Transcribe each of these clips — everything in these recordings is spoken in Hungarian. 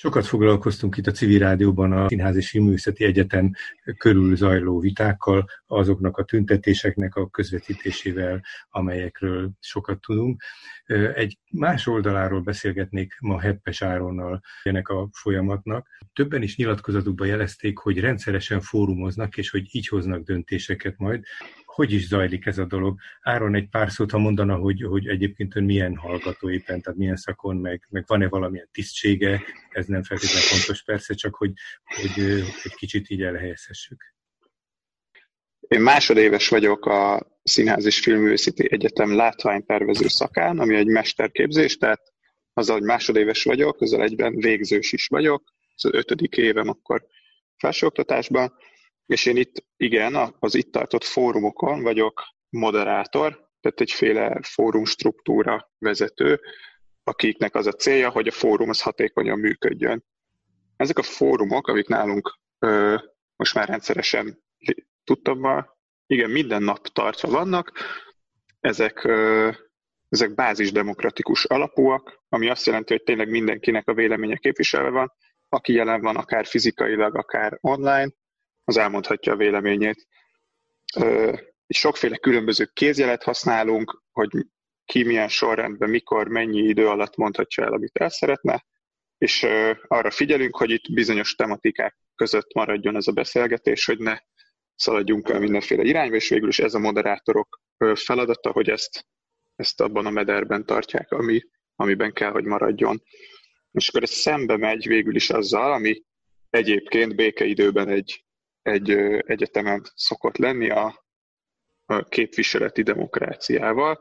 Sokat foglalkoztunk itt a civil rádióban a Színház és Filmművészeti Egyetem körül zajló vitákkal, azoknak a tüntetéseknek a közvetítésével, amelyekről sokat tudunk. Egy más oldaláról beszélgetnék ma Heppes Áronnal ennek a folyamatnak. Többen is nyilatkozatukban jelezték, hogy rendszeresen fórumoznak, és hogy így hoznak döntéseket majd hogy is zajlik ez a dolog? Áron egy pár szót, ha mondana, hogy, hogy egyébként ön milyen hallgató éppen, tehát milyen szakon, meg, meg van-e valamilyen tisztsége, ez nem feltétlenül fontos persze, csak hogy, hogy egy kicsit így elhelyezhessük. Én másodéves vagyok a Színház és Filmművészeti Egyetem látványtervező szakán, ami egy mesterképzés, tehát azzal, hogy másodéves vagyok, közzel egyben végzős is vagyok, az ötödik évem akkor felsőoktatásban, és én itt, igen, az itt tartott fórumokon vagyok moderátor, tehát egyféle fórum struktúra vezető, akiknek az a célja, hogy a fórum az hatékonyan működjön. Ezek a fórumok, amik nálunk ö, most már rendszeresen tudtam, igen, minden nap tartva vannak, ezek, ö, ezek bázisdemokratikus alapúak, ami azt jelenti, hogy tényleg mindenkinek a véleménye képviselve van, aki jelen van akár fizikailag, akár online, az elmondhatja a véleményét. Sokféle különböző kézjelet használunk, hogy ki milyen sorrendben, mikor, mennyi idő alatt mondhatja el, amit el szeretne, és arra figyelünk, hogy itt bizonyos tematikák között maradjon ez a beszélgetés, hogy ne szaladjunk el mindenféle irányba, és végül is ez a moderátorok feladata, hogy ezt, ezt abban a mederben tartják, ami, amiben kell, hogy maradjon. És akkor ez szembe megy végül is azzal, ami egyébként békeidőben egy egy egyetemen szokott lenni a, képviseleti demokráciával,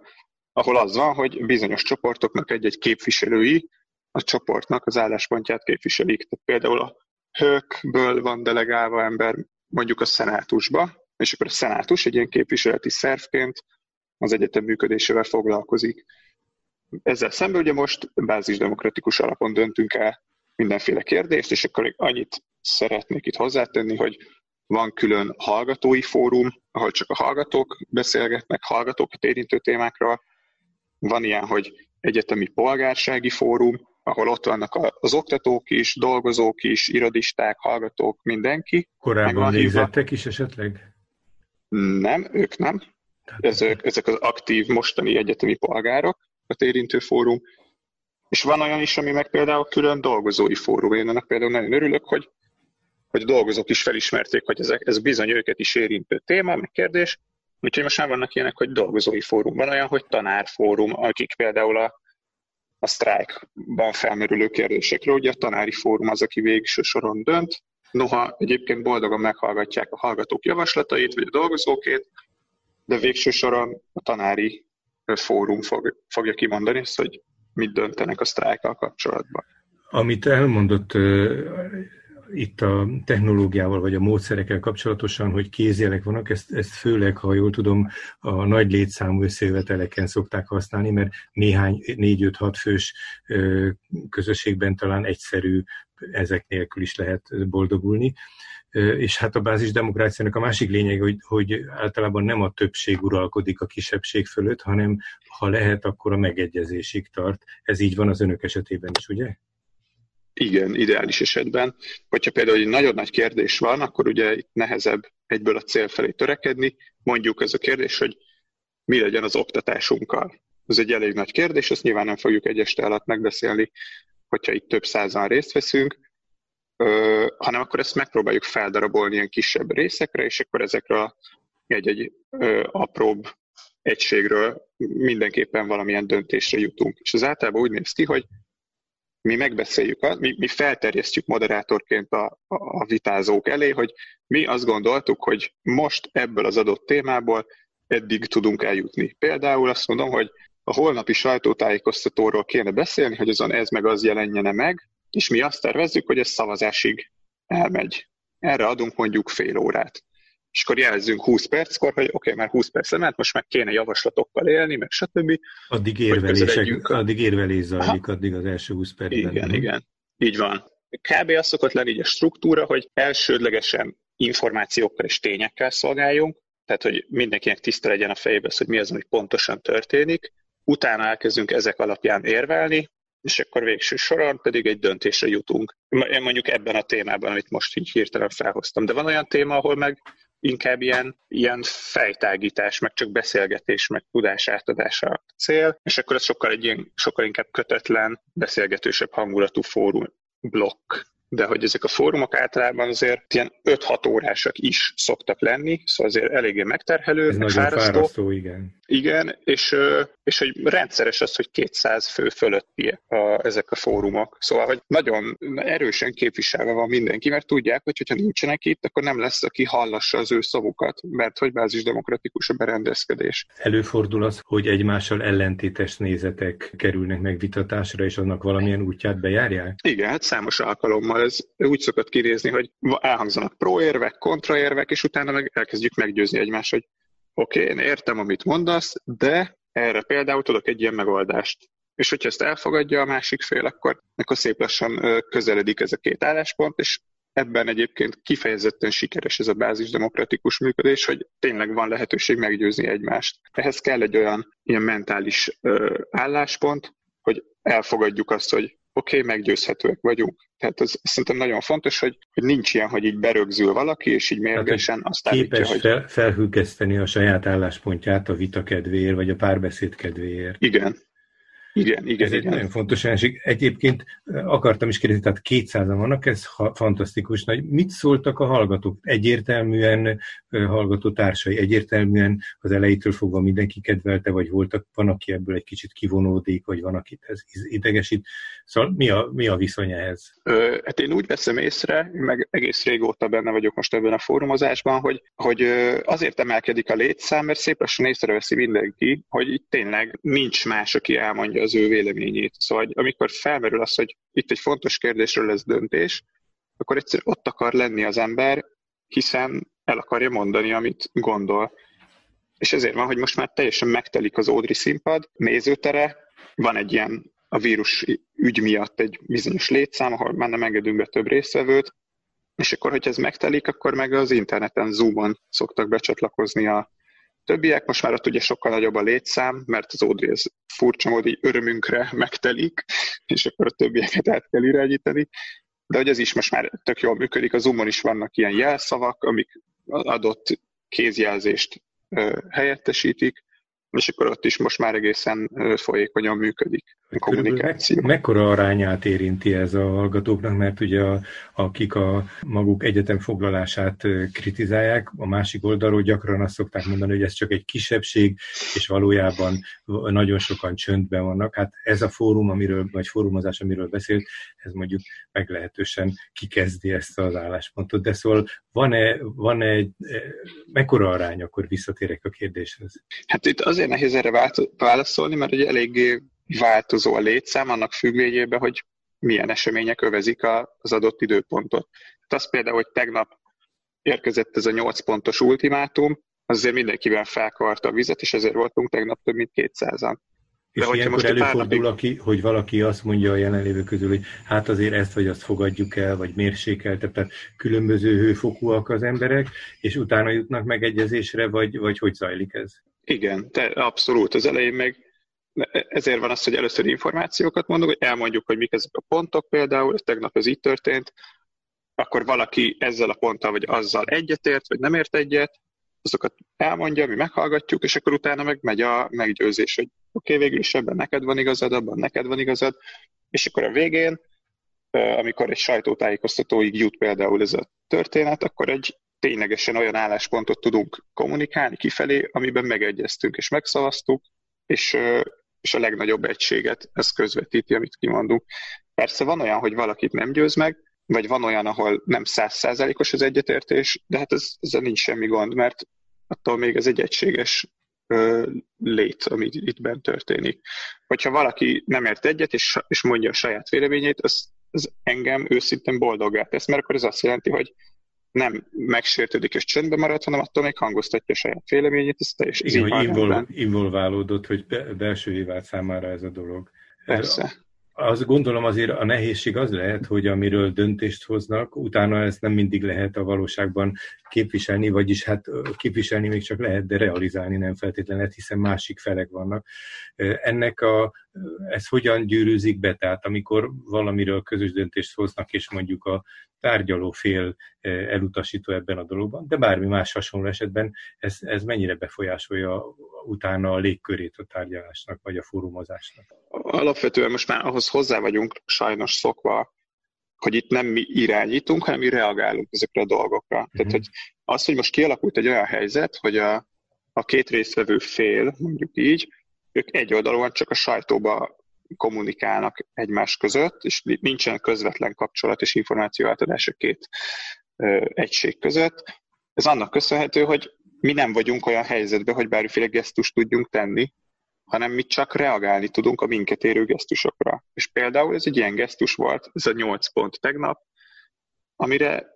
ahol az van, hogy bizonyos csoportoknak egy-egy képviselői a csoportnak az álláspontját képviselik. Tehát például a hőkből van delegálva ember mondjuk a szenátusba, és akkor a szenátus egy ilyen képviseleti szervként az egyetem működésével foglalkozik. Ezzel szemben ugye most bázisdemokratikus alapon döntünk el mindenféle kérdést, és akkor annyit szeretnék itt hozzátenni, hogy van külön hallgatói fórum, ahol csak a hallgatók beszélgetnek, hallgatókat érintő témákról. Van ilyen, hogy egyetemi polgársági fórum, ahol ott vannak az oktatók is, dolgozók is, irodisták, hallgatók, mindenki. Korábban végzettek is esetleg? Nem, ők nem. Ezek, ezek az aktív mostani egyetemi polgárok, a érintő fórum. És van olyan is, ami meg például külön dolgozói fórum. Én ennek például nagyon örülök, hogy hogy a dolgozók is felismerték, hogy ezek, ez bizony őket is érintő téma, meg kérdés. Úgyhogy most már vannak ilyenek, hogy dolgozói fórum. Van olyan, hogy tanárfórum, akik például a, a sztrájkban felmerülő kérdésekről, ugye a tanári fórum az, aki végső soron dönt, noha egyébként boldogan meghallgatják a hallgatók javaslatait, vagy a dolgozókét, de végső soron a tanári fórum fog, fogja kimondani ezt, hogy mit döntenek a sztrájkkal kapcsolatban. Amit elmondott itt a technológiával vagy a módszerekkel kapcsolatosan, hogy kézjelek vannak, ezt, ezt főleg, ha jól tudom, a nagy létszámú összejöveteleken szokták használni, mert néhány, négy-öt-hat fős közösségben talán egyszerű ezek nélkül is lehet boldogulni. És hát a bázis demokráciának a másik lényeg, hogy, hogy általában nem a többség uralkodik a kisebbség fölött, hanem ha lehet, akkor a megegyezésig tart. Ez így van az önök esetében is, ugye? Igen, ideális esetben. Hogyha például egy nagyon nagy kérdés van, akkor ugye itt nehezebb egyből a cél felé törekedni. Mondjuk ez a kérdés, hogy mi legyen az oktatásunkkal. Ez egy elég nagy kérdés, ezt nyilván nem fogjuk egy este alatt megbeszélni, hogyha itt több százan részt veszünk, ö, hanem akkor ezt megpróbáljuk feldarabolni ilyen kisebb részekre, és akkor ezekre egy-egy apróbb egységről mindenképpen valamilyen döntésre jutunk. És az általában úgy néz ki, hogy mi megbeszéljük, mi, mi felterjesztjük moderátorként a, a vitázók elé, hogy mi azt gondoltuk, hogy most ebből az adott témából eddig tudunk eljutni. Például azt mondom, hogy a holnapi sajtótájékoztatóról kéne beszélni, hogy azon ez meg az jelenjene meg, és mi azt tervezzük, hogy ez szavazásig elmegy. Erre adunk mondjuk fél órát és akkor jelezzünk 20 perckor, hogy oké, okay, már 20 perc ment, most már kéne javaslatokkal élni, meg stb. Addig érvelések, addig érvelés zajlik, addig az első 20 percben. Igen, igen, így van. Kb. az szokott lenni így a struktúra, hogy elsődlegesen információkkal és tényekkel szolgáljunk, tehát hogy mindenkinek tiszta legyen a fejében hogy mi az, ami pontosan történik, utána elkezdünk ezek alapján érvelni, és akkor végső soron pedig egy döntésre jutunk. Én mondjuk ebben a témában, amit most így hirtelen felhoztam. De van olyan téma, ahol meg inkább ilyen, ilyen fejtágítás, meg csak beszélgetés, meg tudás átadása a cél, és akkor ez sokkal, egy ilyen, sokkal inkább kötetlen, beszélgetősebb hangulatú fórum blokk de hogy ezek a fórumok általában azért ilyen 5-6 órásak is szoktak lenni, szóval azért eléggé megterhelő, Ez nagyon fárasztó. fárasztó, igen. Igen, és, és hogy rendszeres az, hogy 200 fő fölötti a, ezek a fórumok. Szóval, hogy nagyon erősen képviselve van mindenki, mert tudják, hogy ha nincsenek itt, akkor nem lesz, aki hallassa az ő szavukat, mert hogy bázis demokratikus a berendezkedés. Előfordul az, hogy egymással ellentétes nézetek kerülnek megvitatásra, és annak valamilyen útját bejárják? Igen, hát számos alkalommal ez úgy szokott kinézni, hogy elhangzanak proérvek, kontraérvek, és utána meg elkezdjük meggyőzni egymást, hogy oké, okay, én értem, amit mondasz, de erre például tudok egy ilyen megoldást. És hogyha ezt elfogadja a másik fél, akkor, akkor szép lassan közeledik ez a két álláspont, és ebben egyébként kifejezetten sikeres ez a bázisdemokratikus működés, hogy tényleg van lehetőség meggyőzni egymást. Ehhez kell egy olyan ilyen mentális ö, álláspont, hogy elfogadjuk azt, hogy oké, okay, meggyőzhetőek vagyunk. Tehát ez szerintem nagyon fontos, hogy, hogy nincs ilyen, hogy így berögzül valaki, és így mérgesen azt állítja, képes hogy... Fel, felhűgeszteni a saját álláspontját a vita kedvéért, vagy a párbeszéd kedvéért. Igen, igen, igen. Ez igen. egy nagyon fontos jelenség. Egyébként akartam is kérdezni, tehát 200 vannak, ez ha, fantasztikus nagy. Mit szóltak a hallgatók? Egyértelműen hallgató társai, egyértelműen az elejétől fogva mindenki kedvelte, vagy voltak, van, aki ebből egy kicsit kivonódik, vagy van, akit ez idegesít. Szóval mi a, mi a viszony ehhez? Ö, hát én úgy veszem észre, meg egész régóta benne vagyok most ebben a fórumozásban, hogy, hogy azért emelkedik a létszám, mert szép lassan észreveszi mindenki, hogy itt tényleg nincs más, aki elmondja az ő véleményét. Szóval amikor felmerül az, hogy itt egy fontos kérdésről lesz döntés, akkor egyszerűen ott akar lenni az ember, hiszen el akarja mondani, amit gondol. És ezért van, hogy most már teljesen megtelik az Ódri színpad, nézőtere, van egy ilyen a vírus ügy miatt egy bizonyos létszám, ahol már nem engedünk be több résztvevőt, és akkor, hogyha ez megtelik, akkor meg az interneten, Zoom-on szoktak becsatlakozni a többiek. Most már ott ugye sokkal nagyobb a létszám, mert az Audrey ez furcsa módi örömünkre megtelik, és akkor a többieket át kell irányítani. De hogy ez is most már tök jól működik, a Zoomon is vannak ilyen jelszavak, amik adott kézjelzést helyettesítik, és akkor ott is most már egészen folyékonyan működik a kommunikáció. Mekkora arányát érinti ez a hallgatóknak, mert ugye a, akik a maguk egyetem foglalását kritizálják, a másik oldalról gyakran azt szokták mondani, hogy ez csak egy kisebbség, és valójában nagyon sokan csöndben vannak. Hát ez a fórum, amiről, vagy fórumozás, amiről beszélt, ez mondjuk meglehetősen kikezdi ezt az álláspontot. De szóval van-e, van-e egy, mekkora arány, akkor visszatérek a kérdéshez? Hát itt azért nehéz erre válaszolni, mert ugye eléggé változó a létszám annak függvényében, hogy milyen események övezik az adott időpontot. Tehát az például, hogy tegnap érkezett ez a 8 pontos ultimátum, az azért mindenkivel felkavarta a vizet, és ezért voltunk tegnap több mint 200-an. És De ilyenkor előfordul, aki, hogy valaki azt mondja a jelenlévő közül, hogy hát azért ezt vagy azt fogadjuk el, vagy mérsékeltet, tehát különböző hőfokúak az emberek, és utána jutnak megegyezésre, vagy, vagy hogy zajlik ez? Igen, te, abszolút. Az elején meg ezért van az, hogy először információkat mondunk, hogy elmondjuk, hogy mik ezek a pontok például, ez tegnap ez így történt, akkor valaki ezzel a ponttal vagy azzal egyetért, vagy nem ért egyet, azokat elmondja, mi meghallgatjuk, és akkor utána meg megy a meggyőzés, hogy oké, okay, végül is ebben neked van igazad, abban neked van igazad, és akkor a végén, amikor egy sajtótájékoztatóig jut például ez a történet, akkor egy ténylegesen olyan álláspontot tudunk kommunikálni kifelé, amiben megegyeztünk és megszavaztuk, és, és a legnagyobb egységet ez közvetíti, amit kimondunk. Persze van olyan, hogy valakit nem győz meg, vagy van olyan, ahol nem százszázalékos az egyetértés, de hát ez, ezzel nincs semmi gond, mert attól még ez egy egységes lét, ami itt bent történik. Hogyha valaki nem ért egyet, és, és mondja a saját véleményét, az, az engem őszintén boldoggá tesz, mert akkor ez azt jelenti, hogy nem megsértődik és csöndben marad, hanem attól még hangoztatja a saját véleményét, ez teljesen Igen, hogy invol, involválódott, hogy belső vált számára ez a dolog. Persze azt gondolom azért a nehézség az lehet, hogy amiről döntést hoznak, utána ezt nem mindig lehet a valóságban képviselni, vagyis hát képviselni még csak lehet, de realizálni nem feltétlenül lehet, hiszen másik felek vannak. Ennek a ez hogyan gyűrűzik be? Tehát amikor valamiről közös döntést hoznak, és mondjuk a tárgyaló fél elutasító ebben a dologban, de bármi más hasonló esetben ez, ez mennyire befolyásolja utána a légkörét a tárgyalásnak, vagy a fórumozásnak? Alapvetően most már ahhoz hozzá vagyunk sajnos szokva, hogy itt nem mi irányítunk, hanem mi reagálunk ezekre a dolgokra. Uh-huh. Tehát, hogy az, hogy most kialakult egy olyan helyzet, hogy a, a két résztvevő fél, mondjuk így, ők egy oldalon csak a sajtóba kommunikálnak egymás között, és nincsen közvetlen kapcsolat és információátadás a két ö, egység között. Ez annak köszönhető, hogy mi nem vagyunk olyan helyzetben, hogy bármiféle gesztust tudjunk tenni, hanem mi csak reagálni tudunk a minket érő gesztusokra. És például ez egy ilyen gesztus volt, ez a nyolc pont tegnap, amire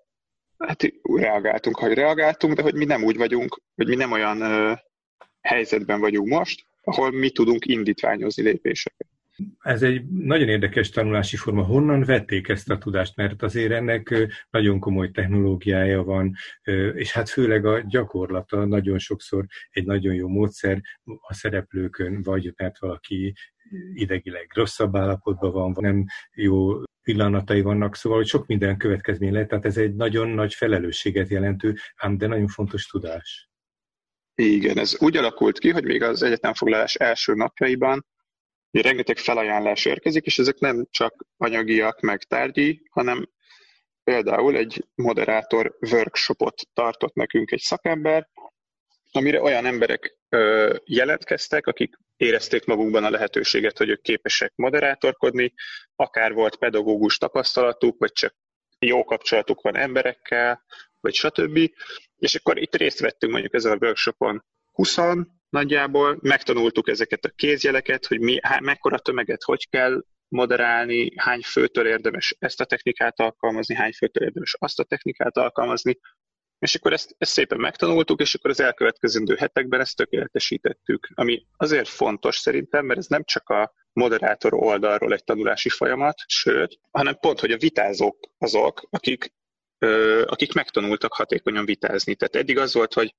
hát reagáltunk, hogy reagáltunk, de hogy mi nem úgy vagyunk, hogy mi nem olyan ö, helyzetben vagyunk most, ahol mi tudunk indítványozni lépéseket. Ez egy nagyon érdekes tanulási forma. Honnan vették ezt a tudást? Mert azért ennek nagyon komoly technológiája van, és hát főleg a gyakorlata nagyon sokszor egy nagyon jó módszer a szereplőkön, vagy mert valaki idegileg rosszabb állapotban van, nem jó pillanatai vannak, szóval hogy sok minden következmény lehet, tehát ez egy nagyon nagy felelősséget jelentő, ám de nagyon fontos tudás. Igen, ez úgy alakult ki, hogy még az egyetemfoglalás első napjaiban rengeteg felajánlás érkezik, és ezek nem csak anyagiak, meg tárgyi, hanem például egy moderátor workshopot tartott nekünk egy szakember, amire olyan emberek ö, jelentkeztek, akik érezték magukban a lehetőséget, hogy ők képesek moderátorkodni, akár volt pedagógus tapasztalatuk, vagy csak jó kapcsolatuk van emberekkel, vagy stb. És akkor itt részt vettünk mondjuk ezen a workshopon 20 nagyjából, megtanultuk ezeket a kézjeleket, hogy mi, há, mekkora tömeget hogy kell moderálni, hány főtől érdemes ezt a technikát alkalmazni, hány főtől érdemes azt a technikát alkalmazni, és akkor ezt, ezt szépen megtanultuk, és akkor az elkövetkezendő hetekben ezt tökéletesítettük. Ami azért fontos szerintem, mert ez nem csak a moderátor oldalról egy tanulási folyamat, sőt, hanem pont, hogy a vitázók azok, akik, akik megtanultak hatékonyan vitázni. Tehát eddig az volt, hogy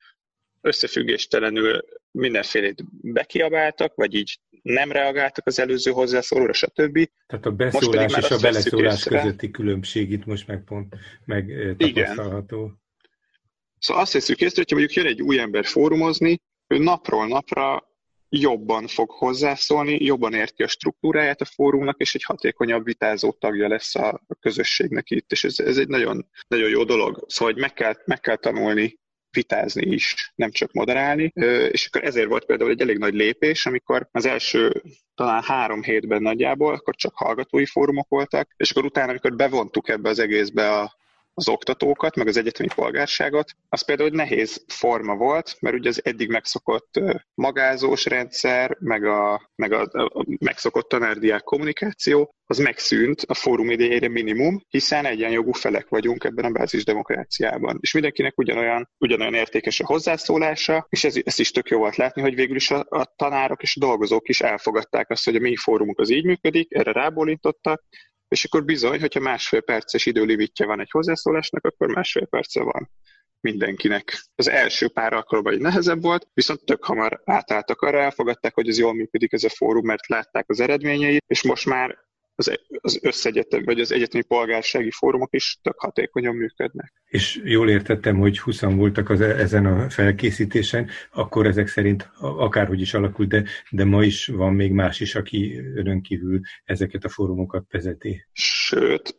összefüggéstelenül mindenfélét bekiabáltak, vagy így nem reagáltak az előző hozzászólóra, stb. Tehát a beszólás és a beleszólás közötti különbség itt most meg pont meg tapasztalható. Igen. Szóval azt hiszük észre, hogyha mondjuk jön egy új ember fórumozni, ő napról napra jobban fog hozzászólni, jobban érti a struktúráját a fórumnak, és egy hatékonyabb vitázó tagja lesz a közösségnek itt, és ez, ez egy nagyon, nagyon jó dolog. Szóval hogy meg kell, meg kell tanulni vitázni is, nem csak moderálni. És akkor ezért volt például egy elég nagy lépés, amikor az első talán három hétben nagyjából, akkor csak hallgatói fórumok voltak, és akkor utána, amikor bevontuk ebbe az egészbe a az oktatókat, meg az egyetemi polgárságot, az például egy nehéz forma volt, mert ugye az eddig megszokott magázós rendszer, meg a, meg a, a megszokott tanárdiák kommunikáció, az megszűnt a fórum idejére minimum, hiszen egyenjogú felek vagyunk ebben a bázis demokráciában. És mindenkinek ugyanolyan, ugyanolyan értékes a hozzászólása, és ez, ez is tök jó volt látni, hogy végül is a, a tanárok és a dolgozók is elfogadták azt, hogy a mi fórumunk az így működik, erre rábólintottak, és akkor bizony, hogyha másfél perces időlimitje van egy hozzászólásnak, akkor másfél perce van mindenkinek. Az első pár alkalommal nehezebb volt, viszont tök hamar átálltak arra, elfogadták, hogy ez jól működik ez a fórum, mert látták az eredményeit, és most már az, az összegyetem, vagy az egyetemi polgársági fórumok is tök hatékonyan működnek. És jól értettem, hogy 20 voltak az, e- ezen a felkészítésen, akkor ezek szerint akárhogy is alakult, de, de ma is van még más is, aki önön kívül ezeket a fórumokat vezeti. Sőt,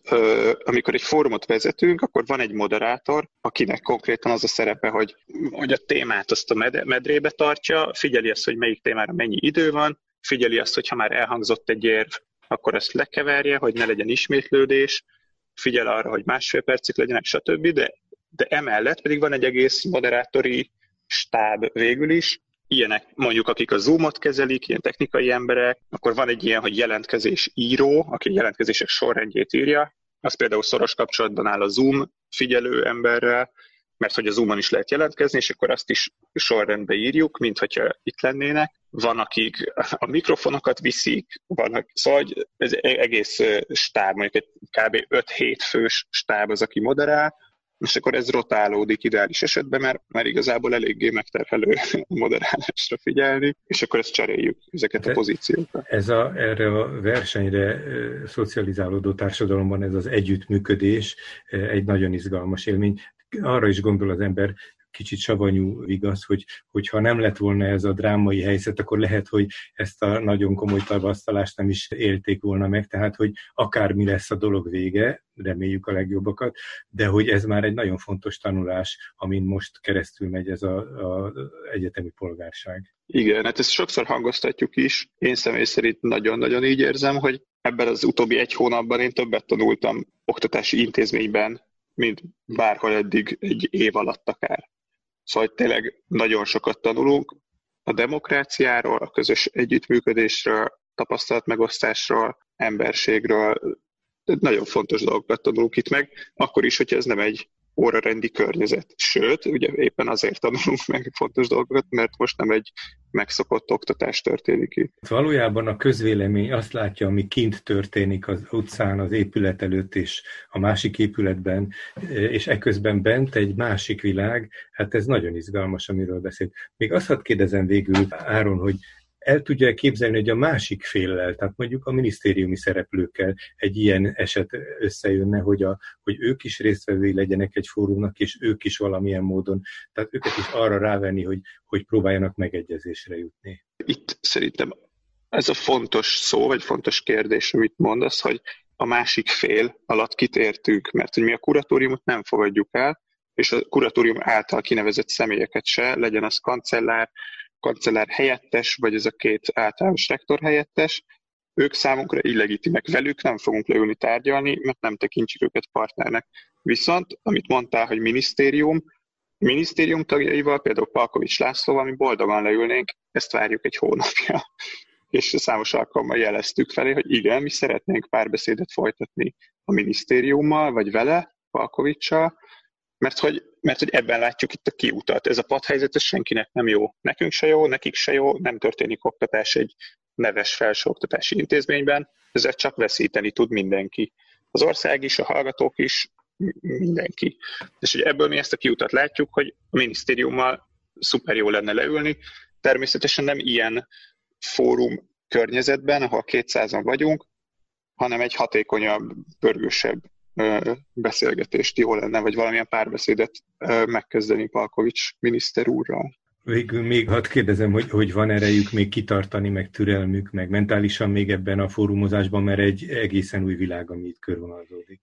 amikor egy fórumot vezetünk, akkor van egy moderátor, akinek konkrétan az a szerepe, hogy, hogy a témát azt a medrébe tartja, figyeli azt, hogy melyik témára mennyi idő van, figyeli azt, hogy ha már elhangzott egy érv, akkor ezt lekeverje, hogy ne legyen ismétlődés, figyel arra, hogy másfél percig legyenek, stb., de, de emellett pedig van egy egész moderátori stáb végül is, ilyenek mondjuk, akik a Zoom-ot kezelik, ilyen technikai emberek, akkor van egy ilyen, hogy jelentkezés író, aki jelentkezések sorrendjét írja, az például szoros kapcsolatban áll a Zoom figyelő emberrel, mert hogy a Zoom-on is lehet jelentkezni, és akkor azt is sorrendbe írjuk, mint hogyha itt lennének. Van, akik a mikrofonokat viszik, vannak, szóval ez egész stáb, mondjuk egy kb. 5-7 fős stáb az, aki moderál, és akkor ez rotálódik ideális esetben, mert már igazából eléggé megterhelő a moderálásra figyelni, és akkor ezt cseréljük, ezeket a pozíciókat. Ez a, erre a versenyre szocializálódó társadalomban ez az együttműködés egy nagyon izgalmas élmény. Arra is gondol az ember, kicsit savanyú igaz, hogy hogyha nem lett volna ez a drámai helyzet, akkor lehet, hogy ezt a nagyon komoly tavasztalást nem is élték volna meg, tehát hogy akármi lesz a dolog vége, reméljük a legjobbakat, de hogy ez már egy nagyon fontos tanulás, amin most keresztül megy ez az egyetemi polgárság. Igen, hát ezt sokszor hangoztatjuk is. Én személy szerint nagyon-nagyon így érzem, hogy ebben az utóbbi egy hónapban én többet tanultam oktatási intézményben, mint bárhol eddig egy év alatt akár. Szóval tényleg nagyon sokat tanulunk a demokráciáról, a közös együttműködésről, tapasztalatmegosztásról, emberségről. Nagyon fontos dolgokat tanulunk itt meg, akkor is, hogy ez nem egy órarendi környezet. Sőt, ugye éppen azért tanulunk meg fontos dolgokat, mert most nem egy megszokott oktatás történik itt. Valójában a közvélemény azt látja, ami kint történik az utcán, az épület előtt és a másik épületben, és eközben bent egy másik világ, hát ez nagyon izgalmas, amiről beszélt. Még azt hadd kérdezem végül, Áron, hogy el tudja képzelni, hogy a másik féllel, tehát mondjuk a minisztériumi szereplőkkel egy ilyen eset összejönne, hogy, a, hogy ők is résztvevői legyenek egy fórumnak, és ők is valamilyen módon, tehát őket is arra rávenni, hogy, hogy próbáljanak megegyezésre jutni. Itt szerintem ez a fontos szó, vagy fontos kérdés, amit mondasz, hogy a másik fél alatt kitértünk, mert hogy mi a kuratóriumot nem fogadjuk el, és a kuratórium által kinevezett személyeket se, legyen az kancellár, kancellár helyettes, vagy ez a két általános rektor helyettes, ők számunkra illegitimek velük, nem fogunk leülni tárgyalni, mert nem tekintjük őket partnernek. Viszont, amit mondtál, hogy minisztérium, minisztérium tagjaival, például Palkovics Lászlóval, mi boldogan leülnénk, ezt várjuk egy hónapja. És számos alkalommal jeleztük felé, hogy igen, mi szeretnénk párbeszédet folytatni a minisztériummal, vagy vele, Palkovicsal, mert hogy, mert hogy ebben látjuk itt a kiutat. Ez a padhelyzet ez senkinek nem jó. Nekünk se jó, nekik se jó, nem történik oktatás egy neves felsőoktatási intézményben, ezzel csak veszíteni tud mindenki. Az ország is, a hallgatók is, mindenki. És hogy ebből mi ezt a kiutat látjuk, hogy a minisztériummal szuper jó lenne leülni. Természetesen nem ilyen fórum környezetben, ahol 200-an vagyunk, hanem egy hatékonyabb, pörgősebb beszélgetést jó lenne, vagy valamilyen párbeszédet megkezdeni Palkovics miniszter úrral. Végül még hadd kérdezem, hogy, hogy van erejük még kitartani, meg türelmük, meg mentálisan még ebben a fórumozásban, mert egy egészen új világ, ami itt körvonalzódik.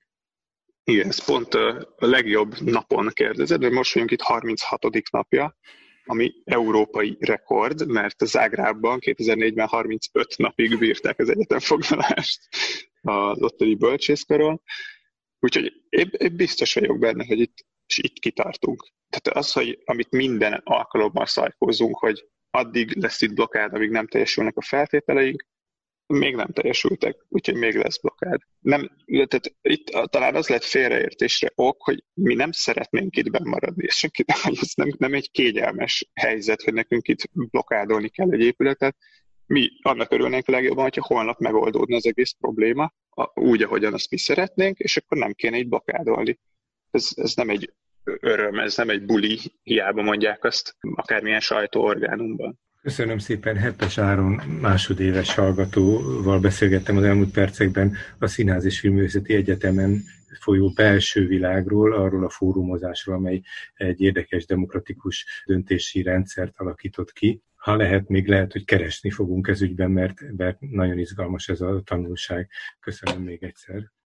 Igen, ez pont a legjobb napon kérdezed, mert most vagyunk itt 36. napja, ami európai rekord, mert Zágrában 2004-ben 35 napig bírták az egyetemfoglalást az ottani bölcsészkaron, Úgyhogy én, én biztos vagyok benne, hogy itt, és itt kitartunk. Tehát az, hogy amit minden alkalommal szajkózunk, hogy addig lesz itt blokkád, amíg nem teljesülnek a feltételeink, még nem teljesültek, úgyhogy még lesz blokkád. Nem, tehát itt talán az lett félreértésre ok, hogy mi nem szeretnénk itt maradni, és ez nem, nem egy kényelmes helyzet, hogy nekünk itt blokkádolni kell egy épületet, mi annak örülnénk legjobban, hogyha holnap megoldódna az egész probléma, úgy, ahogyan azt mi szeretnénk, és akkor nem kéne itt bakádolni. Ez, ez nem egy öröm, ez nem egy buli, hiába mondják azt akármilyen sajtóorgánumban. Köszönöm szépen, Heppes Áron másodéves hallgatóval beszélgettem az elmúlt percekben a Színház és Filmőzeti Egyetemen folyó belső világról, arról a fórumozásról, amely egy érdekes demokratikus döntési rendszert alakított ki ha lehet, még lehet, hogy keresni fogunk ez ügyben, mert, mert nagyon izgalmas ez a tanulság. Köszönöm még egyszer.